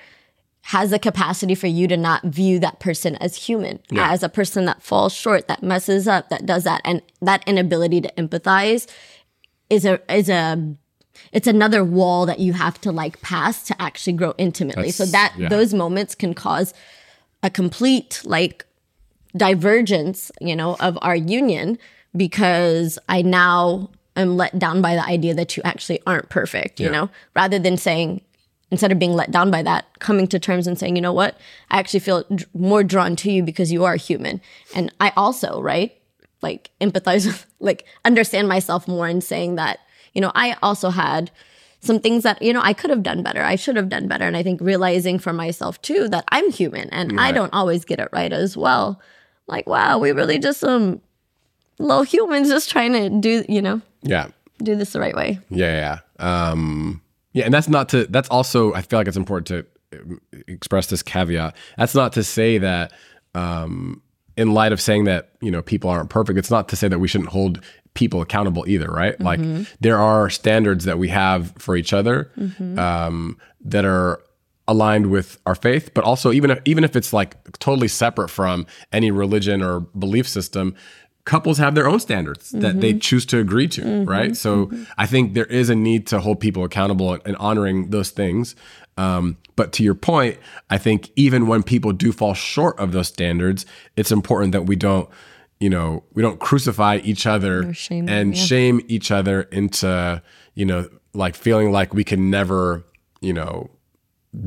has the capacity for you to not view that person as human, as a person that falls short, that messes up, that does that. And that inability to empathize is a is a it's another wall that you have to like pass to actually grow intimately. so that yeah. those moments can cause a complete like divergence, you know, of our union because I now am let down by the idea that you actually aren't perfect, you know, rather than saying instead of being let down by that, coming to terms and saying, you know what, I actually feel dr- more drawn to you because you are human. And I also, right, like empathize with, like understand myself more in saying that, you know, I also had some things that, you know, I could have done better. I should have done better. And I think realizing for myself too that I'm human and I don't always get it right as well. Like, wow, we really just some little humans just trying to do, you know, yeah do this the right way. Yeah, yeah. Um, yeah, and that's not to. That's also. I feel like it's important to um, express this caveat. That's not to say that, um, in light of saying that you know people aren't perfect, it's not to say that we shouldn't hold people accountable either, right? Like there are standards that we have for each other um, that are aligned with our faith, but also even if, even if it's like totally separate from any religion or belief system, couples have their own standards that they mm-hmm. choose to agree to, mm-hmm. right? So mm-hmm. I think there is a need to hold people accountable and, honoring those things. Um, but to your point, I think even when people do fall short of those standards, it's important that we don't, you know, we don't crucify each other shame them, and yeah. shame each other into, you know, like feeling like we can never, you know,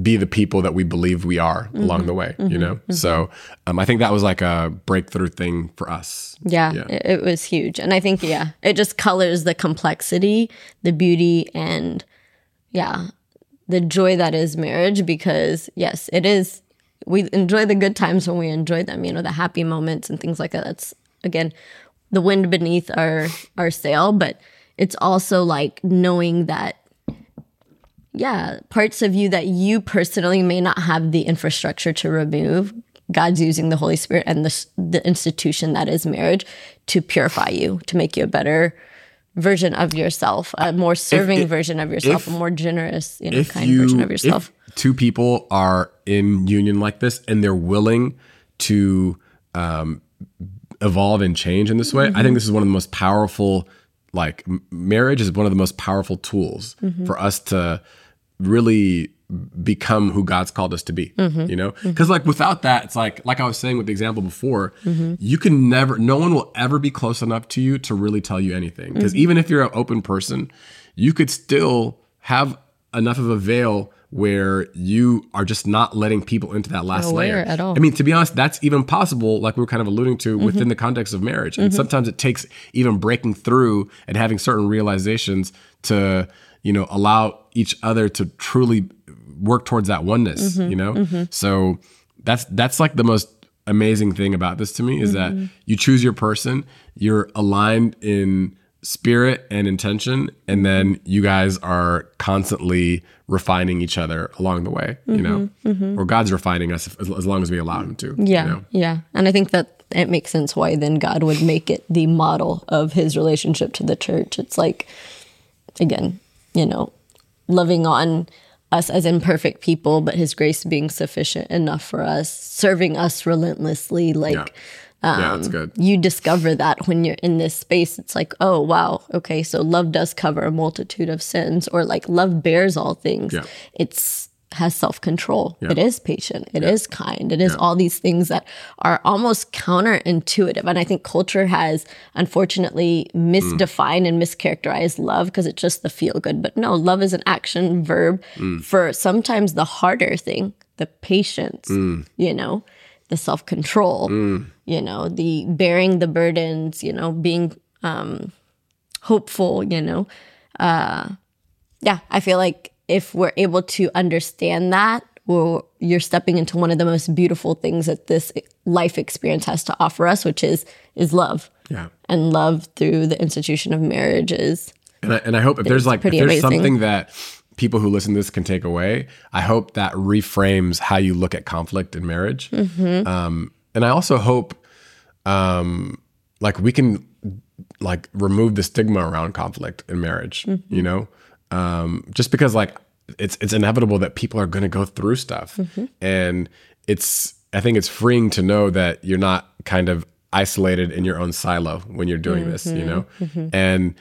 be the people that we believe we are along Mm-hmm. the way, you know? So um, I think that was like a breakthrough thing for us. Yeah, It, it was huge. And I think, yeah, it just colors the complexity, the beauty, and yeah, the joy that is marriage because, yes, it is. We enjoy the good times when we enjoy them, you know, the happy moments and things like that. That's, again, the wind beneath our, our sail. But it's also like knowing that yeah, parts of you that you personally may not have the infrastructure to remove. God's using the Holy Spirit and the the institution that is marriage to purify you, to make you a better version of yourself, a more serving if- version of yourself, if- a more generous, you know, kind you, version of yourself. if two people are in union like this and they're willing to um, evolve and change in this way, I think this is one of the most powerful. Like marriage is one of the most powerful tools for us to really become who God's called us to be. Mm-hmm. You know, because like without that, it's like like I was saying with the example before, mm-hmm. you can never. No one will ever be close enough to you to really tell you anything. Because mm-hmm. even if you're an open person, you could still have enough of a veil where you are just not letting people into that last layer at all. I mean, to be honest, that's even possible, like we were kind of alluding to, within the context of marriage. And sometimes it takes even breaking through and having certain realizations to, you know, allow each other to truly work towards that oneness, mm-hmm. you know? Mm-hmm. So that's that's like the most amazing thing about this to me is that mm-hmm. you choose your person, you're aligned in spirit and intention, and then you guys are constantly refining each other along the way, you know? Or God's refining us as, as long as we allow him to. Yeah, You know? yeah. And I think that it makes sense why then God would make it the model of his relationship to the church. It's like, again, you know, loving on us as imperfect people, but his grace being sufficient enough for us, serving us relentlessly. Like, Yeah. yeah, that's um, good. you discover that when you're in this space it's like oh wow okay so love does cover a multitude of sins or like love bears all things Yeah. it's has self-control. It is patient. It is kind. It is all these things that are almost counterintuitive. And i think culture has unfortunately misdefined and mischaracterized love because it's just the feel good. But no love is an action verb for sometimes the harder thing the patience you know the self control, you know, the bearing the burdens, you know, being um, hopeful, you know. Uh, yeah, I feel like if we're able to understand that, well, you're stepping into one of the most beautiful things that this life experience has to offer us, which is is love. Yeah. And love through the institution of marriage is And I, and I hope if there's like if there's amazing. something that people who listen to this can take away, I hope that reframes how you look at conflict in marriage. Mm-hmm. Um, and I also hope um, like we can like remove the stigma around conflict in marriage. Mm-hmm. You know, um, just because like it's it's inevitable that people are going to go through stuff, Mm-hmm. and it's I think it's freeing to know that you're not kind of isolated in your own silo when you're doing this. You know, and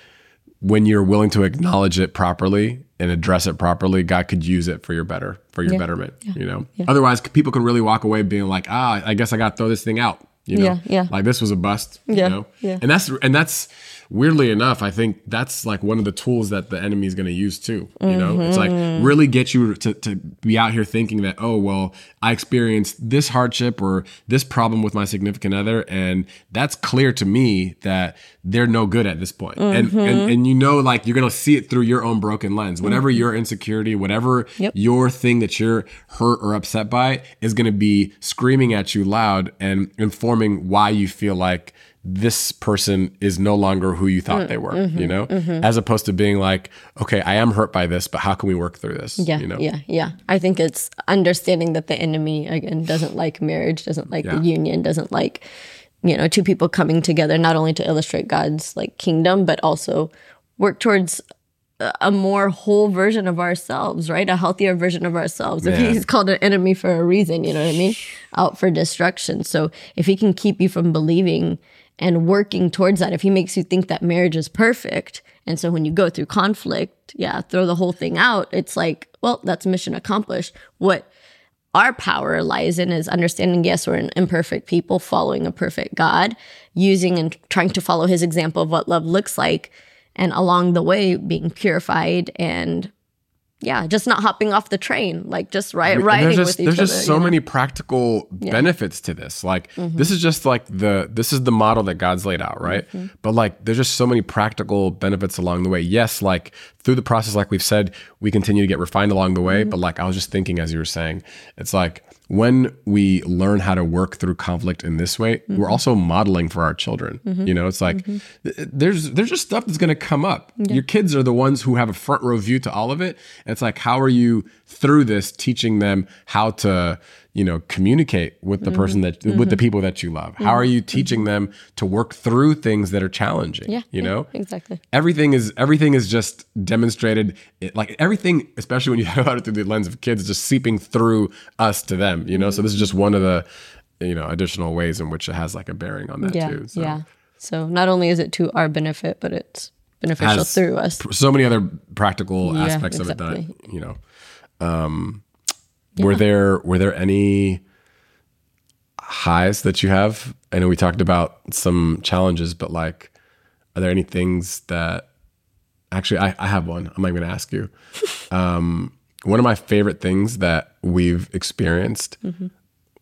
when you're willing to acknowledge it properly and address it properly, God could use it for your better, for your betterment. You know, otherwise people can really walk away being like, ah, I guess I got to throw this thing out. You know, Yeah, yeah. like this was a bust. You Yeah, know, yeah. and that's and that's weirdly enough, I think that's like one of the tools that the enemy is going to use too. You know, it's like Mm-hmm. really get you to, to be out here thinking that, oh, well, I experienced this hardship or this problem with my significant other. And that's clear to me that they're no good at this point. And, Mm-hmm. and, and you know, like you're going to see it through your own broken lens. Whatever Mm-hmm. your insecurity, whatever Yep. your thing that you're hurt or upset by is going to be screaming at you loud and informing why you feel like this person is no longer who you Mm, thought they were, mm-hmm, you know, as opposed to being like, okay, I am hurt by this, but how can we work through this? Yeah, you know, yeah, yeah. I think it's understanding that the enemy again doesn't like marriage, doesn't like Yeah. the union, doesn't like you know two people coming together not only to illustrate God's like kingdom, but also work towards a- more whole version of ourselves, right? A healthier version of ourselves. If he's called an enemy for a reason, you know what I mean? Out for destruction. So if he can keep you from believing and working towards that, if he makes you think that marriage is perfect, and so when you go through conflict, yeah, throw the whole thing out, it's like, well, that's mission accomplished. What our power lies in is understanding yes we're an imperfect people following a perfect god using and trying to follow his example of what love looks like and along the way being purified and yeah just not hopping off the train like just ri- And riding there's just with each there's other just so you know? many practical benefits to this. Like Mm-hmm. this is just like the this is the model that God's laid out, right? Mm-hmm. But like there's just so many practical benefits along the way. Yes, like through the process, like we've said, we continue to get refined along the way. Mm-hmm. But like I was just thinking as you were saying, it's like when we learn how to work through conflict in this way, Mm-hmm. we're also modeling for our children. You know, it's like th- there's there's just stuff that's going to come up. Your kids are the ones who have a front row view to all of it. And it's like, how are you through this teaching them how to, you know, communicate with the person that mm-hmm. with the mm-hmm. people that you love? How are you mm-hmm. teaching them to work through things that are challenging? yeah you yeah, know, exactly. Everything is everything is just demonstrated like everything especially when you think about it through the lens of kids just seeping through us to them you know? So this is just one of the you know additional ways in which it has like a bearing on that yeah too so. yeah. So not only is it to our benefit but it's beneficial through us. so many other practical Yeah, aspects of it that you know um were there were there any highs that you have? I know we talked about some challenges but like are there any things that actually i, I have one. I'm not going to ask you. Um one of my favorite things that we've experienced Mm-hmm.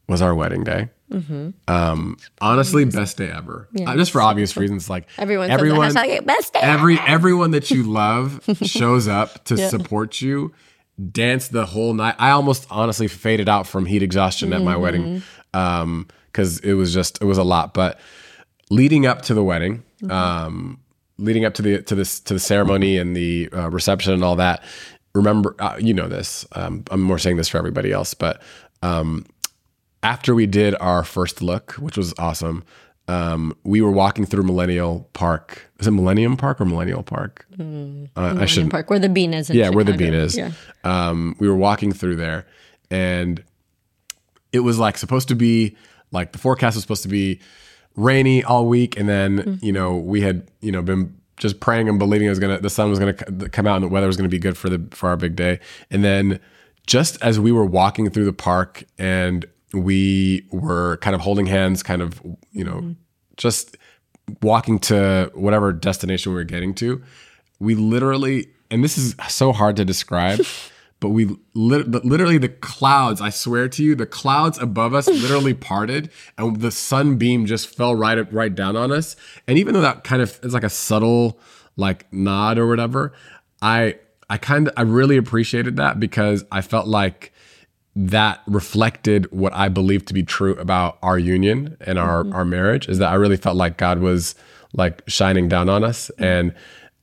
was our wedding day. Um honestly best day ever. Uh, just for obvious reasons like everyone everyone hashtag best day every everyone that you love shows up to support you danced the whole night. I almost honestly faded out from heat exhaustion at my wedding because it was just it was a lot. But leading up to the wedding, um, leading up to the to this to the ceremony and the uh, reception and all that. Remember, uh, you know this. Um, I'm more saying this for everybody else, but um, after we did our first look, which was awesome, um, we were walking through Millennial Park. Is it Millennium Park or Millennial Park? uh, I should Park, where the bean is. Yeah, where the bean is. Yeah. Um, we were walking through there, and it was like supposed to be like the forecast was supposed to be rainy all week, and then Mm-hmm. you know we had you know been just praying and believing it was gonna the sun was gonna come out and the weather was gonna be good for the for our big day, and then just as we were walking through the park and we were kind of holding hands, kind of you know Mm-hmm. just walking to whatever destination we were getting to, we literally, and this is so hard to describe, but we but literally the clouds, I swear to you, the clouds above us literally parted and the sunbeam just fell right up, right down on us. And even though that kind of is like a subtle like nod or whatever, I, I kind of, I really appreciated that because I felt like that reflected what I believe to be true about our union and our our marriage is that I really felt like God was like shining down on us. And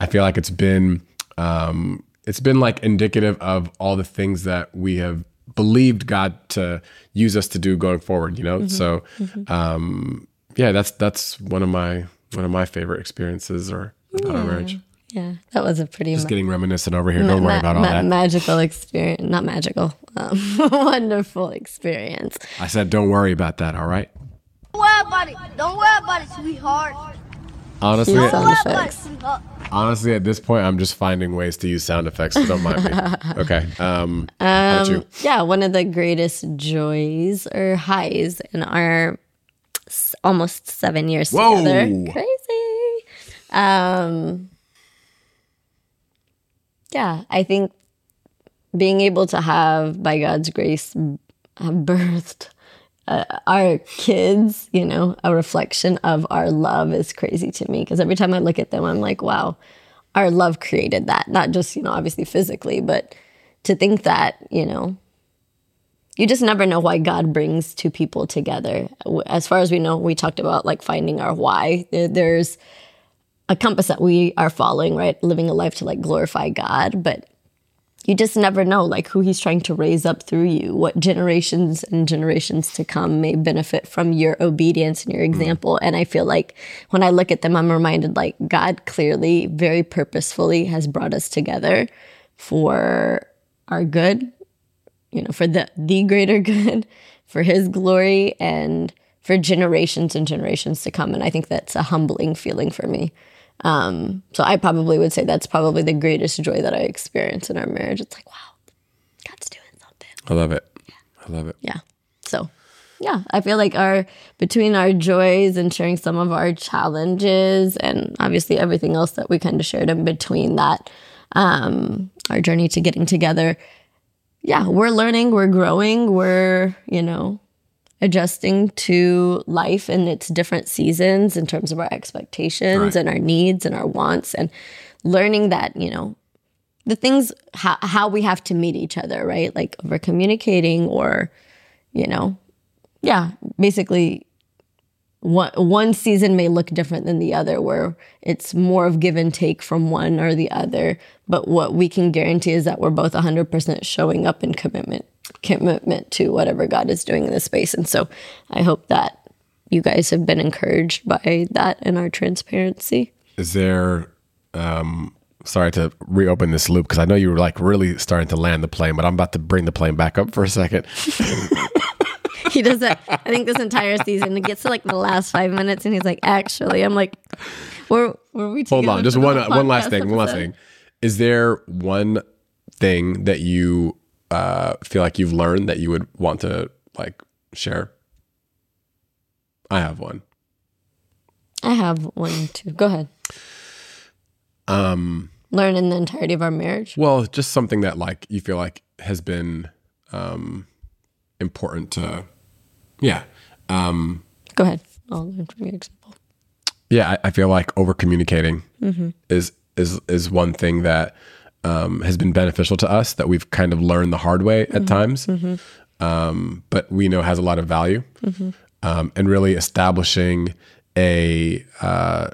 I feel like it's been um it's been like indicative of all the things that we have believed God to use us to do going forward, you know? So um yeah, that's that's one of my one of my favorite experiences or about our marriage. Yeah, that was a pretty Just ma- getting reminiscent over here. Don't worry ma- about all ma- that. magical experience. Not magical. Um, wonderful experience. I said don't worry about that, all right? Don't worry about it. Don't worry about it, sweetheart. Honestly, Cue sound worry about it, effects. Honestly, at this point, I'm just finding ways to use sound effects. So don't mind me. Okay. Um, how about you? Yeah, one of the greatest joys or highs in our s- almost seven years Whoa. together. Crazy. Um, yeah, I think being able to have, by God's grace, birthed uh, our kids, you know, a reflection of our love is crazy to me. Because every time I look at them, I'm like, wow, our love created that. Not just, you know, obviously physically, but to think that, you know, you just never know why God brings two people together. As far as we know, we talked about like finding our why. There's a compass that we are following, right? Living a life to like glorify God, but you just never know like who he's trying to raise up through you what generations and generations to come may benefit from your obedience and your mm-hmm. example. And i feel like when i look at them i'm reminded like god clearly very purposefully has brought us together for our good you know for the the greater good for his glory and for generations and generations to come. And i think that's a humbling feeling for me um, so I probably would say that's probably the greatest joy that I experience in our marriage. It's like, wow, God's doing something. I love it. Yeah. I love it. Yeah. So, yeah, I feel like our between our joys and sharing some of our challenges and obviously everything else that we kind of shared in between that, um, our journey to getting together. Yeah, we're learning, we're growing, we're, you know, adjusting to life in its different seasons in terms of our expectations Right. and our needs and our wants and learning that, you know, the things how, how we have to meet each other, right? Like over communicating or, you know, yeah, basically one one season may look different than the other where it's more of give and take from one or the other. But what we can guarantee is that we're both 100% showing up in commitment commitment to whatever god is doing in this space. And so i hope that you guys have been encouraged by that and our transparency. Is there, um, sorry to reopen this loop because I know you were like really starting to land the plane, but I'm about to bring the plane back up for a second. he does that i think this entire season it gets to like the last five minutes and he's like actually i'm like were, were we Hold on, just one whole one last thing. One last thing. Is there one thing that you uh, feel like you've learned that you would want to like share? I have one. I have one too. Go ahead. Um, Learn in the entirety of our marriage. well, just something that like you feel like has been um, important to, yeah. Um, Go ahead. I'll learn from your example. yeah, I, I feel like over communicating Mm-hmm. is is is one thing that um, has been beneficial to us that we've kind of learned the hard way at times, um, but we know has a lot of value, um, and really establishing a uh,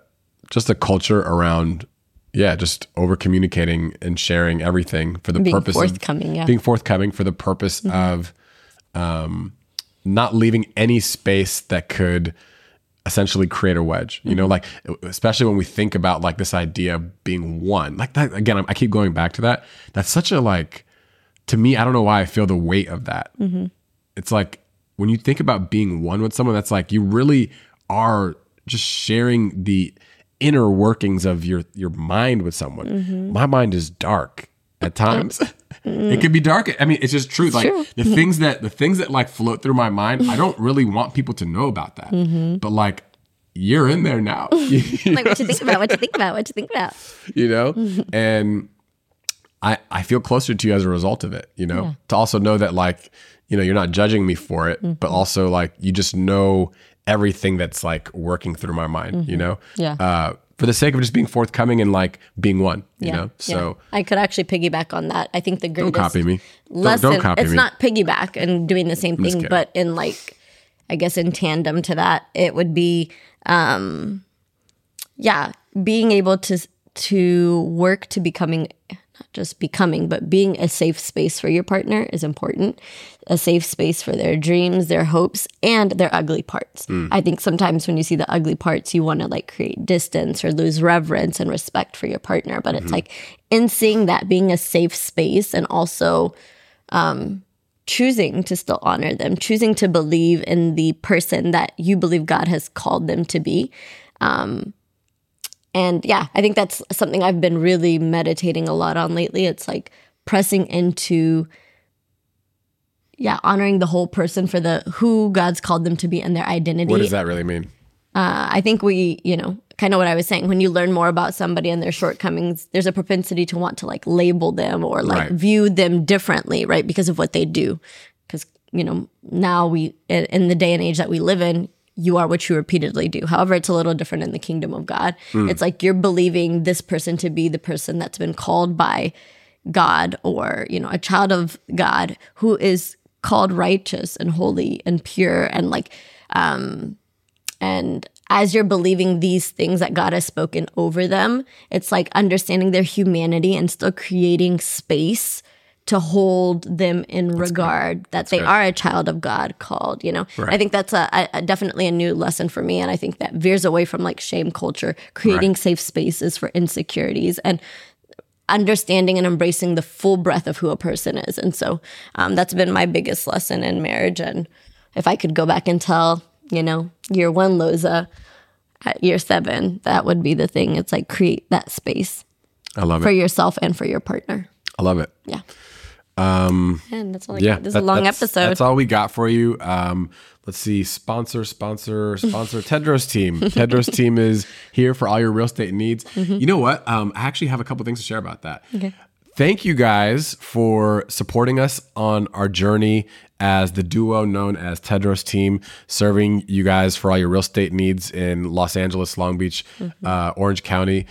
just a culture around yeah, just over communicating and sharing everything for the Being purpose forthcoming, of yeah. being forthcoming for the purpose of um, not leaving any space that could essentially create a wedge. You know, mm-hmm. like especially when we think about like this idea of being one. Like that again, I keep going back to that. That's such a like to me. I don't know why I feel the weight of that. Mm-hmm. It's like when you think about being one with someone, that's like you really are just sharing the inner workings of your your mind with someone. Mm-hmm. My mind is dark at times. It could be dark. I mean, it's just true. like true. the things that the things that like float through my mind, I don't really want people to know about that. Mm-hmm. But like you're in there now. like what you think about, what you think about, what you think about. you know mm-hmm. and i i feel closer to you as a result of it you know to also know that like you know you're not judging me for it mm-hmm. but also like you just know everything that's like working through my mind you know Yeah. uh for the sake of just being forthcoming and like being one you know so I could actually piggyback on that. I think the greatest copy me. Don't- lesson. don't copy it's me. not piggyback and doing the same thing, but in like, I guess in tandem to that, it would be, um, yeah, being able to to work to becoming not just becoming, but being a safe space for your partner is important. A safe space for their dreams, their hopes, and their ugly parts. Hmm. I think sometimes when you see the ugly parts, you want to like create distance or lose reverence and respect for your partner. But Mm-hmm. it's like in seeing that being a safe space and also um, choosing to still honor them, choosing to believe in the person that you believe God has called them to be. Um, and yeah, I think that's something I've been really meditating a lot on lately. It's like pressing into yeah, honoring the whole person for the who God's called them to be and their identity. what does that really mean Uh, I think we, you know, kind of what I was saying, when you learn more about somebody and their shortcomings, there's a propensity to want to like label them or like Right. view them differently, right? Because of what they do. Because, you know, now we, in- in the day and age that we live in, you are what you repeatedly do. However, it's a little different in the kingdom of God. It's like you're believing this person to be the person that's been called by God or, you know, a child of God who is called righteous and holy and pure and like, um and as you're believing these things that God has spoken over them, it's like understanding their humanity and still creating space to hold them in regard that they good. are a child of God called, you know. I think that's a, a- definitely a new lesson for me and I think that veers away from like shame culture, creating Right. safe spaces for insecurities and understanding and embracing the full breadth of who a person is. And so um, that's been my biggest lesson in marriage. And if I could go back and tell, you know, year one Loza at year seven, that would be the thing. It's like create that space i love it for yourself and for your partner. i love it Yeah. Um, and that's all I yeah got. This is a long that's- episode. that's all we got for you. Um let's see. Sponsor sponsor sponsor Theodros team. Theodros team is here for all your real estate needs. Mm-hmm. you know what? Um i actually have a couple things to share about that. Okay. Thank you guys for supporting us on our journey as the duo known as Theodros team serving you guys for all your real estate needs in los angeles long beach uh, orange county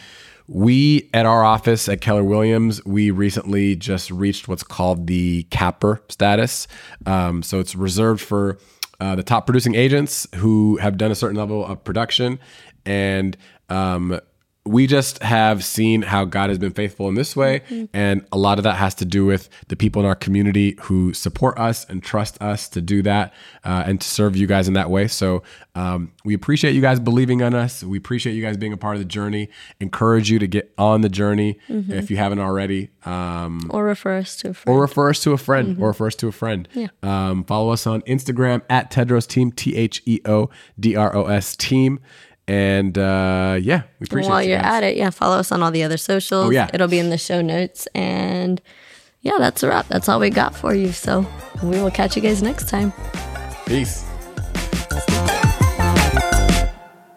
we at our office at Keller Williams, we recently just reached what's called the capper status. Um, so it's reserved for uh, the top producing agents who have done a certain level of production. And um, we just have seen how God has been faithful in this way. And a lot of that has to do with the people in our community who support us and trust us to do that uh, and to serve you guys in that way. So um, we appreciate you guys believing on us. We appreciate you guys being a part of the journey. Encourage you to get on the journey if you haven't already. Um, or refer us to a friend. or refer us to a friend or refer us to a friend. Um, follow us on Instagram at Theodros Team, T H E O D R O S Team. And uh, yeah, we appreciate it. While you you're guys. at it, yeah, follow us on all the other socials. Oh, yeah. It'll be in the show notes. And yeah, that's a wrap. That's all we got for you. So we will catch you guys next time. Peace.